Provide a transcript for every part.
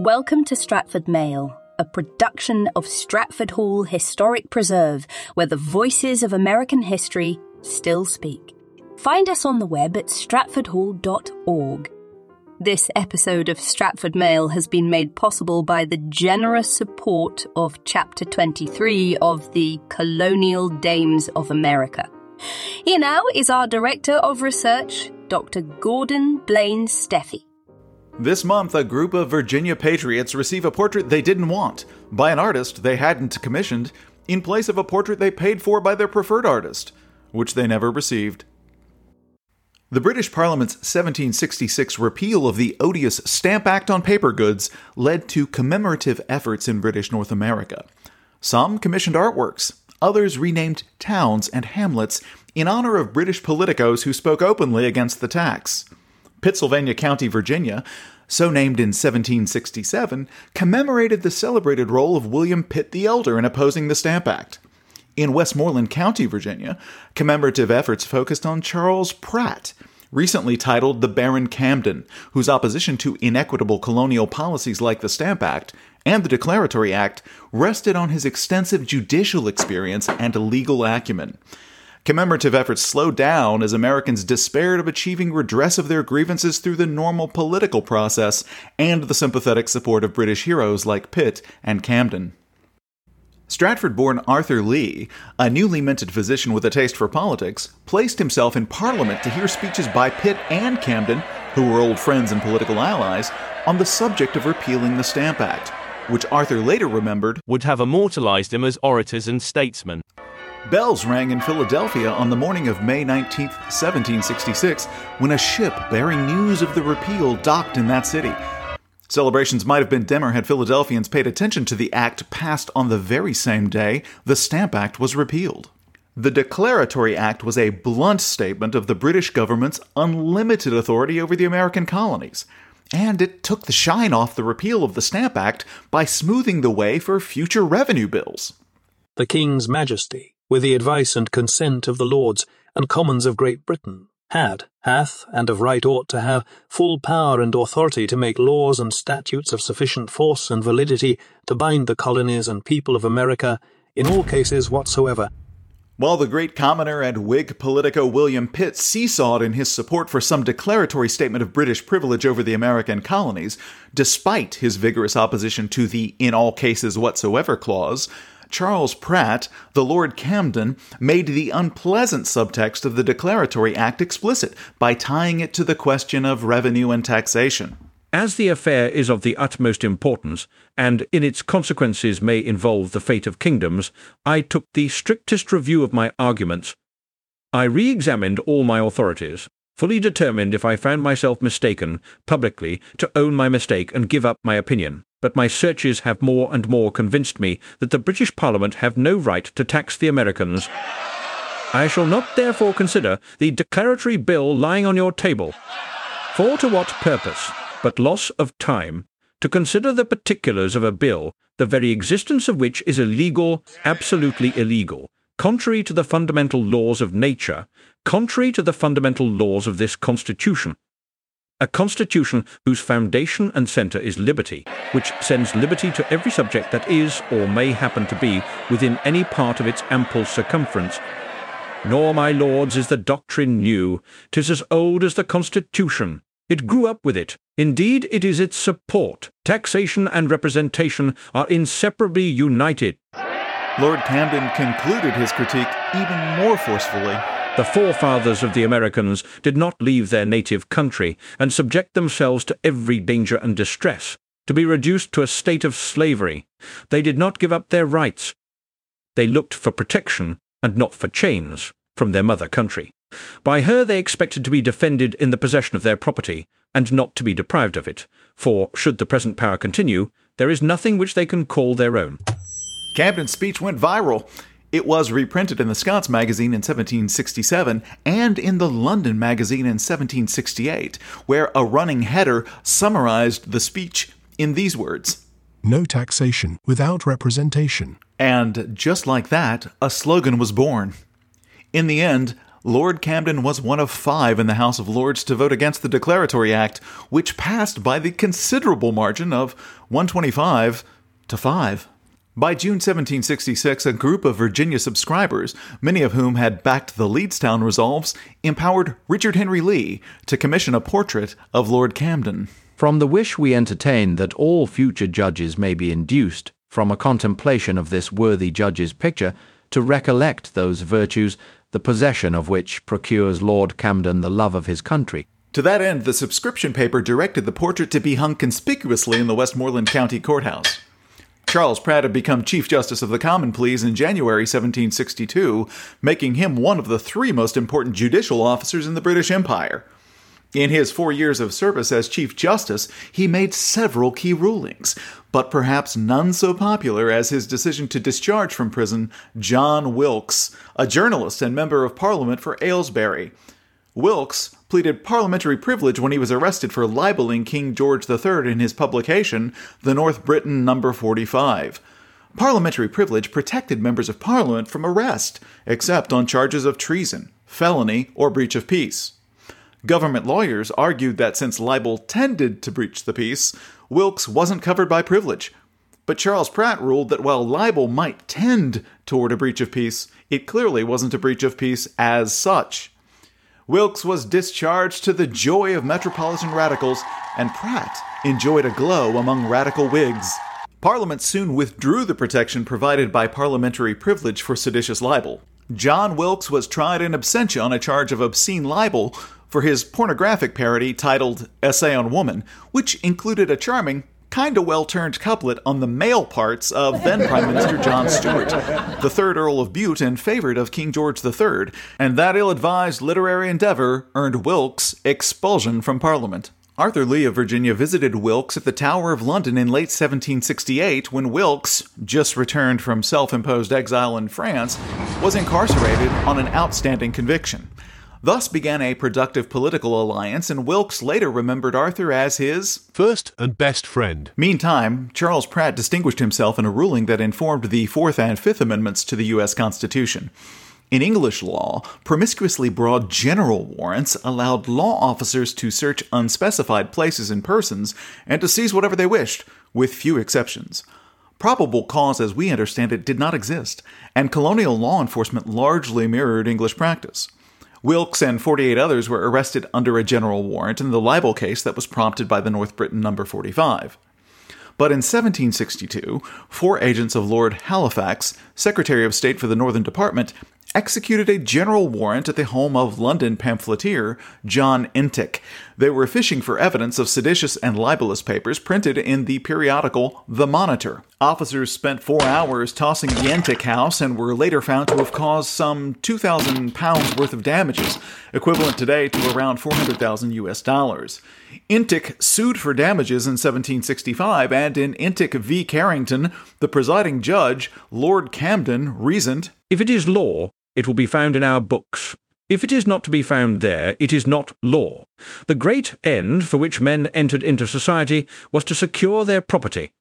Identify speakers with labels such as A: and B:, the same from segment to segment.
A: Welcome to Stratford Mail, a production of Stratford Hall Historic Preserve, where the voices of American history still speak. Find us on the web at stratfordhall.org. This episode of Stratford Mail has been made possible by the generous support of Chapter 23 of the Colonial Dames of America. Here now is our Director of Research, Dr. Gordon Blaine Steffi.
B: This month, a group of Virginia patriots receive a portrait they didn't want by an artist they hadn't commissioned in place of a portrait they paid for by their preferred artist, which they never received. The British Parliament's 1766 repeal of the odious Stamp Act on paper goods led to commemorative efforts in British North America. Some commissioned artworks, others renamed towns and hamlets in honor of British politicos who spoke openly against the tax. Pittsylvania County, Virginia, so named in 1767, commemorated the celebrated role of William Pitt the Elder in opposing the Stamp Act. In Westmoreland County, Virginia, commemorative efforts focused on Charles Pratt, recently titled the Baron Camden, whose opposition to inequitable colonial policies like the Stamp Act and the Declaratory Act rested on his extensive judicial experience and legal acumen. Commemorative efforts slowed down as Americans despaired of achieving redress of their grievances through the normal political process and the sympathetic support of British heroes like Pitt and Camden. Stratford born Arthur Lee, a newly minted physician with a taste for politics, placed himself in Parliament to hear speeches by Pitt and Camden, who were old friends and political allies, on the subject of repealing the Stamp Act, which Arthur later remembered
C: would have immortalized him as orators and statesmen.
B: Bells rang in Philadelphia on the morning of May 19, 1766, when a ship bearing news of the repeal docked in that city. Celebrations might have been dimmer had Philadelphians paid attention to the act passed on the very same day the Stamp Act was repealed. The Declaratory Act was a blunt statement of the British government's unlimited authority over the American colonies, and it took the shine off the repeal of the Stamp Act by smoothing the way for future revenue bills.
D: The King's Majesty, with the advice and consent of the Lords and Commons of Great Britain, had, hath, and of right ought to have full power and authority to make laws and statutes of sufficient force and validity to bind the colonies and people of America in all cases whatsoever.
B: While the great commoner and Whig politico William Pitt seesawed in his support for some declaratory statement of British privilege over the American colonies, despite his vigorous opposition to the in all cases whatsoever clause, Charles Pratt, the Lord Camden, made the unpleasant subtext of the Declaratory Act explicit by tying it to the question of revenue and taxation.
E: As the affair is of the utmost importance, and in its consequences may involve the fate of kingdoms, I took the strictest review of my arguments. I re examined all my authorities, fully determined if I found myself mistaken, publicly, to own my mistake and give up my opinion but my searches have more and more convinced me that the British Parliament have no right to tax the Americans. I shall not therefore consider the declaratory bill lying on your table. For to what purpose, but loss of time, to consider the particulars of a bill, the very existence of which is illegal, absolutely illegal, contrary to the fundamental laws of nature, contrary to the fundamental laws of this Constitution, a constitution whose foundation and centre is liberty, which sends liberty to every subject that is, or may happen to be, within any part of its ample circumference. Nor, my lords, is the doctrine new. 'Tis as old as the Constitution. It grew up with it. Indeed, it is its support. Taxation and representation are inseparably united.
B: Lord Camden concluded his critique even more forcefully.
E: The forefathers of the Americans did not leave their native country and subject themselves to every danger and distress, to be reduced to a state of slavery. They did not give up their rights. They looked for protection, and not for chains, from their mother country. By her they expected to be defended in the possession of their property, and not to be deprived of it, for, should the present power continue, there is nothing which they can call their own.
B: Camden's speech went viral. It was reprinted in the Scots magazine in 1767 and in the London magazine in 1768, where a running header summarized the speech in these words
F: No taxation without representation.
B: And just like that, a slogan was born. In the end, Lord Camden was one of five in the House of Lords to vote against the Declaratory Act, which passed by the considerable margin of 125 to 5. By June 1766, a group of Virginia subscribers, many of whom had backed the Leedstown resolves, empowered Richard Henry Lee to commission a portrait of Lord Camden.
G: From the wish we entertain that all future judges may be induced, from a contemplation of this worthy judge's picture, to recollect those virtues, the possession of which procures Lord Camden the love of his country.
B: To that end, the subscription paper directed the portrait to be hung conspicuously in the Westmoreland County Courthouse. Charles Pratt had become Chief Justice of the Common Pleas in January 1762, making him one of the three most important judicial officers in the British Empire. In his four years of service as Chief Justice, he made several key rulings, but perhaps none so popular as his decision to discharge from prison John Wilkes, a journalist and member of Parliament for Aylesbury. Wilkes pleaded parliamentary privilege when he was arrested for libeling King George III in his publication, The North Briton Number 45. Parliamentary privilege protected members of Parliament from arrest, except on charges of treason, felony, or breach of peace. Government lawyers argued that since libel tended to breach the peace, Wilkes wasn't covered by privilege. But Charles Pratt ruled that while libel might tend toward a breach of peace, it clearly wasn't a breach of peace as such. Wilkes was discharged to the joy of metropolitan radicals, and Pratt enjoyed a glow among radical Whigs. Parliament soon withdrew the protection provided by parliamentary privilege for seditious libel. John Wilkes was tried in absentia on a charge of obscene libel for his pornographic parody titled Essay on Woman, which included a charming kinda well turned couplet on the male parts of then Prime Minister John Stuart, the third Earl of Bute and favorite of King George III, and that ill advised literary endeavor earned Wilkes expulsion from Parliament. Arthur Lee of Virginia visited Wilkes at the Tower of London in late 1768 when Wilkes, just returned from self imposed exile in France, was incarcerated on an outstanding conviction. Thus began a productive political alliance, and Wilkes later remembered Arthur as his
H: first and best friend.
B: Meantime, Charles Pratt distinguished himself in a ruling that informed the Fourth and Fifth Amendments to the U.S. Constitution. In English law, promiscuously broad general warrants allowed law officers to search unspecified places and persons and to seize whatever they wished, with few exceptions. Probable cause, as we understand it, did not exist, and colonial law enforcement largely mirrored English practice. Wilkes and 48 others were arrested under a general warrant in the libel case that was prompted by the North Briton number 45. But in 1762, four agents of Lord Halifax, Secretary of State for the Northern Department, executed a general warrant at the home of London pamphleteer John Entick. They were fishing for evidence of seditious and libelous papers printed in the periodical The Monitor. Officers spent four hours tossing the Entick house and were later found to have caused some 2,000 pounds worth of damages, equivalent today to around 400,000 US dollars. Entick sued for damages in 1765, and in Entick v. Carrington, the presiding judge, Lord Camden, reasoned
E: If it is law, it will be found in our books. If it is not to be found there, it is not law. The great end for which men entered into society was to secure their property.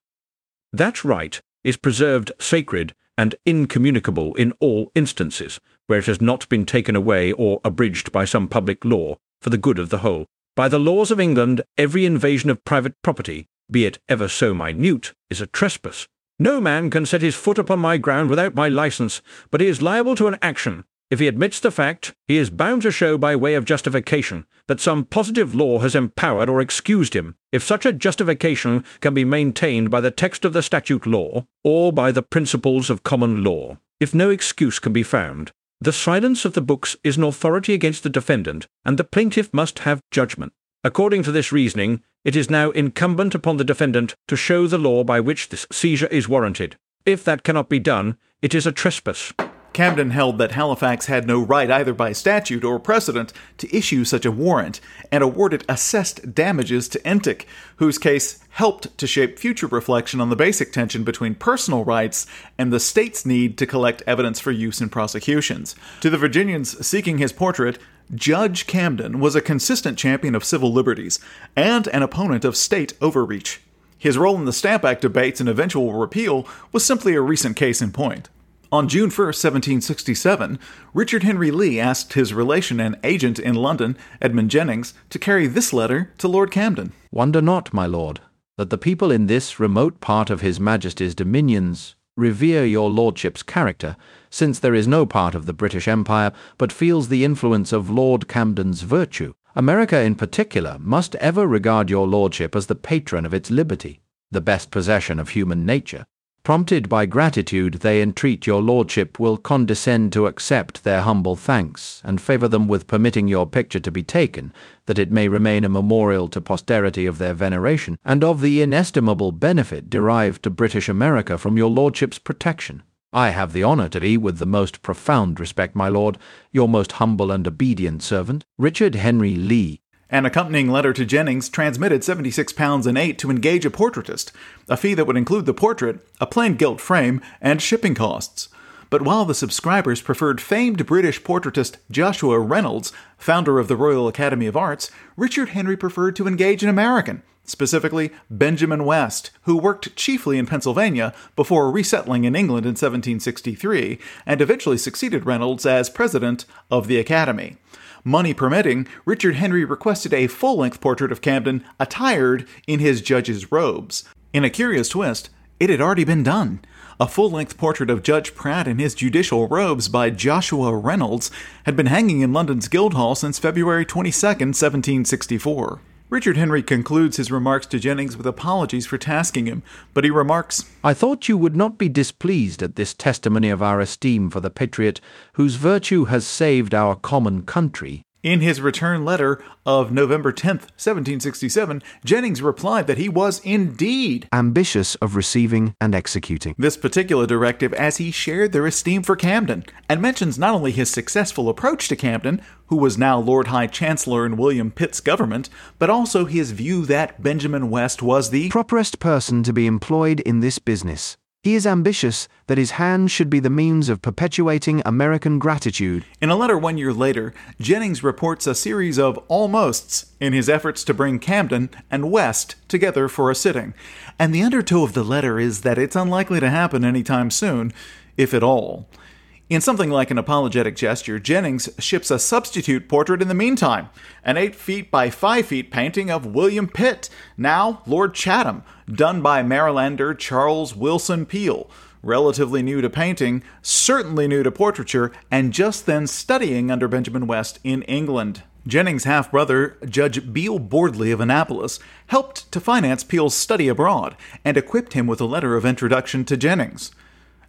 E: That right is preserved sacred and incommunicable in all instances, where it has not been taken away or abridged by some public law for the good of the whole. By the laws of England, every invasion of private property, be it ever so minute, is a trespass. No man can set his foot upon my ground without my license, but he is liable to an action. If he admits the fact, he is bound to show by way of justification that some positive law has empowered or excused him. If such a justification can be maintained by the text of the statute law, or by the principles of common law, if no excuse can be found, the silence of the books is an authority against the defendant, and the plaintiff must have judgment. According to this reasoning, it is now incumbent upon the defendant to show the law by which this seizure is warranted. If that cannot be done, it is a trespass.
B: Camden held that Halifax had no right, either by statute or precedent, to issue such a warrant, and awarded assessed damages to Entick, whose case helped to shape future reflection on the basic tension between personal rights and the state's need to collect evidence for use in prosecutions. To the Virginians seeking his portrait, Judge Camden was a consistent champion of civil liberties and an opponent of state overreach. His role in the Stamp Act debates and eventual repeal was simply a recent case in point. On June 1, 1767, Richard Henry Lee asked his relation and agent in London, Edmund Jennings, to carry this letter to Lord Camden.
G: Wonder not, my lord, that the people in this remote part of His Majesty's dominions revere your lordship's character, since there is no part of the British Empire but feels the influence of Lord Camden's virtue. America in particular must ever regard your lordship as the patron of its liberty, the best possession of human nature. Prompted by gratitude, they entreat your lordship will condescend to accept their humble thanks, and favour them with permitting your picture to be taken, that it may remain a memorial to posterity of their veneration, and of the inestimable benefit derived to British America from your lordship's protection. I have the honour to be, with the most profound respect, my lord, your most humble and obedient servant, Richard Henry Lee,
B: An accompanying letter to Jennings transmitted £76 and 8 to engage a portraitist, a fee that would include the portrait, a plain gilt frame, and shipping costs. But while the subscribers preferred famed British portraitist Joshua Reynolds, founder of the Royal Academy of Arts, Richard Henry preferred to engage an American, specifically Benjamin West, who worked chiefly in Pennsylvania before resettling in England in 1763 and eventually succeeded Reynolds as president of the Academy. Money permitting, Richard Henry requested a full length portrait of Camden attired in his judge's robes. In a curious twist, it had already been done. A full length portrait of Judge Pratt in his judicial robes by Joshua Reynolds had been hanging in London's Guildhall since February 22, 1764. Richard Henry concludes his remarks to Jennings with apologies for tasking him, but he remarks,
G: I thought you would not be displeased at this testimony of our esteem for the patriot whose virtue has saved our common country.
B: In his return letter of November 10th, 1767, Jennings replied that he was indeed
I: ambitious of receiving and executing.
B: this particular directive as he shared their esteem for Camden, and mentions not only his successful approach to Camden, who was now Lord High Chancellor in William Pitt's government, but also his view that Benjamin West was the
I: Properest person to be employed in this business. He is ambitious that his hand should be the means of perpetuating American gratitude.
B: In a letter one year later, Jennings reports a series of almosts in his efforts to bring Camden and West together for a sitting, and the undertow of the letter is that it's unlikely to happen anytime soon, if at all. In something like an apologetic gesture, Jennings ships a substitute portrait in the meantime an 8 feet by 5 feet painting of William Pitt, now Lord Chatham, done by Marylander Charles Willson Peale relatively new to painting, certainly new to portraiture, and just then studying under Benjamin West in England. Jennings' half brother, Judge Beale Bordley of Annapolis, helped to finance Peale's study abroad and equipped him with a letter of introduction to Jennings.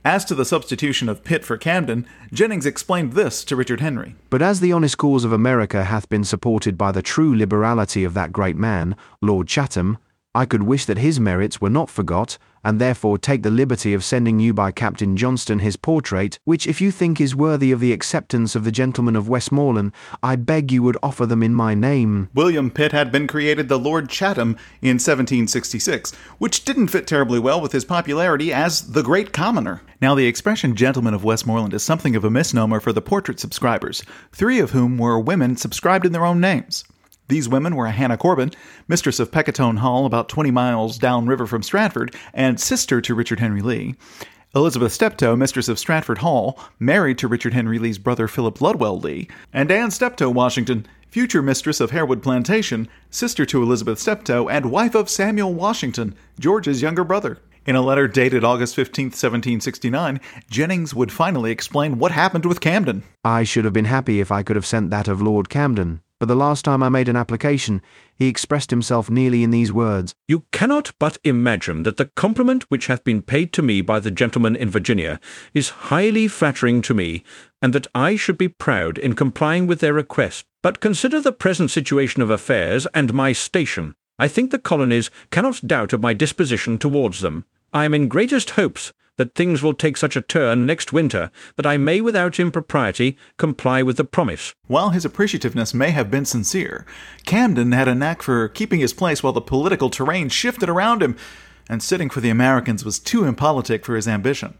B: As to the substitution of Pitt for Camden, Jennings explained this to Richard Henry.
I: But as the honest cause of America hath been supported by the true liberality of that great man, Lord Chatham, I could wish that his merits were not forgot, and therefore take the liberty of sending you by Captain Johnston his portrait, which if you think is worthy of the acceptance of the gentlemen of Westmoreland, I beg you would offer them in my name.
B: William Pitt had been created the Lord Chatham in 1766, which didn't fit terribly well with his popularity as the Great Commoner. Now, the expression gentleman of Westmoreland is something of a misnomer for the portrait subscribers, three of whom were women subscribed in their own names. These women were Hannah Corbin, mistress of Peckatone Hall about 20 miles downriver from Stratford, and sister to Richard Henry Lee. Elizabeth Steptoe, mistress of Stratford Hall, married to Richard Henry Lee's brother Philip Ludwell Lee, and Anne Steptoe Washington, future mistress of Harewood Plantation, sister to Elizabeth Steptoe, and wife of Samuel Washington, George's younger brother. In a letter dated August 15, 1769, Jennings would finally explain what happened with Camden.
I: I should have been happy if I could have sent that of Lord Camden, but the last time I made an application, he expressed himself nearly in these words
E: You cannot but imagine that the compliment which hath been paid to me by the gentlemen in Virginia is highly flattering to me, and that I should be proud in complying with their request. But consider the present situation of affairs and my station. I think the colonies cannot doubt of my disposition towards them. I am in greatest hopes that things will take such a turn next winter that I may without impropriety comply with the promise.
B: While his appreciativeness may have been sincere, Camden had a knack for keeping his place while the political terrain shifted around him, and sitting for the Americans was too impolitic for his ambition.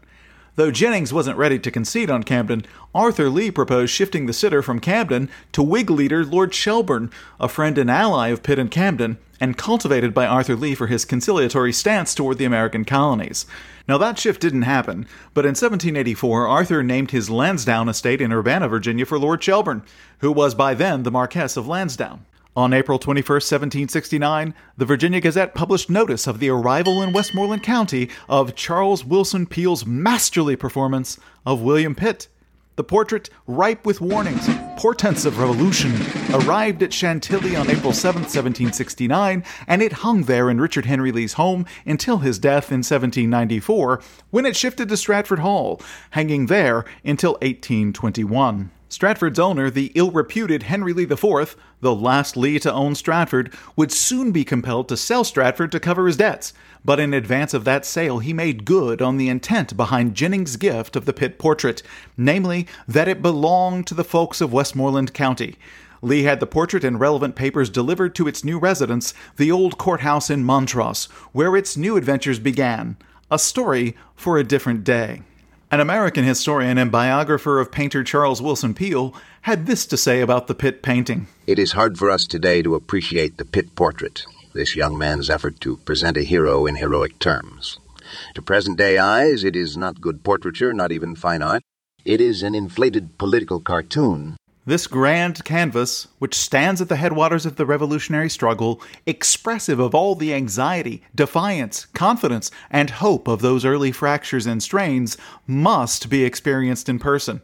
B: Though Jennings wasn't ready to concede on Camden, Arthur Lee proposed shifting the sitter from Camden to Whig leader Lord Shelburne, a friend and ally of Pitt and Camden, and cultivated by Arthur Lee for his conciliatory stance toward the American colonies. Now, that shift didn't happen, but in 1784, Arthur named his Lansdowne estate in Urbana, Virginia for Lord Shelburne, who was by then the Marquess of Lansdowne. On April 21, 1769, the Virginia Gazette published notice of the arrival in Westmoreland County of Charles Willson Peale's masterly performance of William Pitt. The portrait, ripe with warnings, portents of revolution, arrived at Chantilly on April 7, 1769, and it hung there in Richard Henry Lee's home until his death in 1794, when it shifted to Stratford Hall, hanging there until 1821. Stratford's owner, the ill reputed Henry Lee IV, the last Lee to own Stratford, would soon be compelled to sell Stratford to cover his debts. But in advance of that sale, he made good on the intent behind Jennings' gift of the Pitt portrait, namely, that it belonged to the folks of Westmoreland County. Lee had the portrait and relevant papers delivered to its new residence, the old courthouse in Montross, where its new adventures began. A story for a different day. An American historian and biographer of painter Charles Willson Peale had this to say about the Pitt painting.
J: It is hard for us today to appreciate the Pitt portrait, this young man's effort to present a hero in heroic terms. To present day eyes, it is not good portraiture, not even fine art. It is an inflated political cartoon
B: this grand canvas, which stands at the headwaters of the revolutionary struggle, expressive of all the anxiety, defiance, confidence, and hope of those early fractures and strains, must be experienced in person.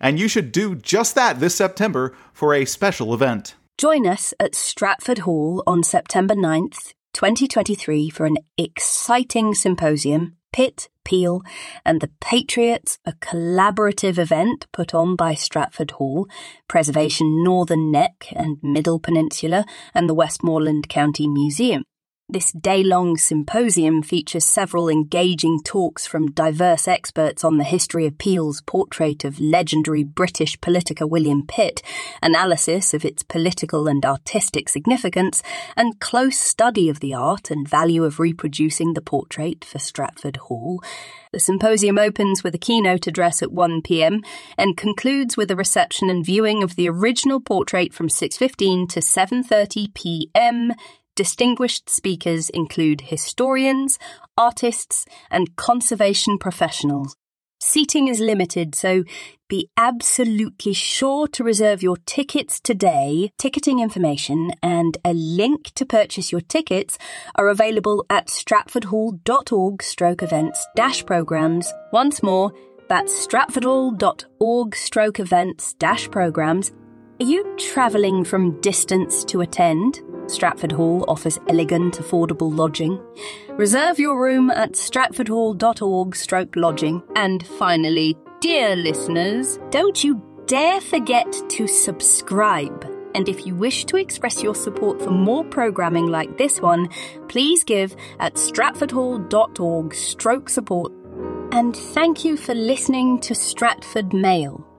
B: And you should do just that this September for a special event.
A: Join us at Stratford Hall on September 9th, 2023 for an exciting symposium Pitt, Peale, and the Patriots, a collaborative event put on by Stratford Hall, Preservation Northern Neck and Middle Peninsula, and the Westmoreland County Museum. This day long symposium features several engaging talks from diverse experts on the history of Peale's portrait of legendary British politiker William Pitt, analysis of its political and artistic significance, and close study of the art and value of reproducing the portrait for Stratford Hall. The symposium opens with a keynote address at 1 p.m. and concludes with a reception and viewing of the original portrait from 6:15 to 7:30 p.m. Distinguished speakers include historians, artists, and conservation professionals. Seating is limited, so be absolutely sure to reserve your tickets today. Ticketing information and a link to purchase your tickets are available at stratfordhall.org stroke events dash programs. Once more, that's stratfordhall.org stroke events dash programs. Are you travelling from distance to attend? Stratford Hall offers elegant, affordable lodging. Reserve your room at stratfordhall.org stroke lodging. And finally, dear listeners, don't you dare forget to subscribe. And if you wish to express your support for more programming like this one, please give at stratfordhall.org stroke support. And thank you for listening to Stratford Mail.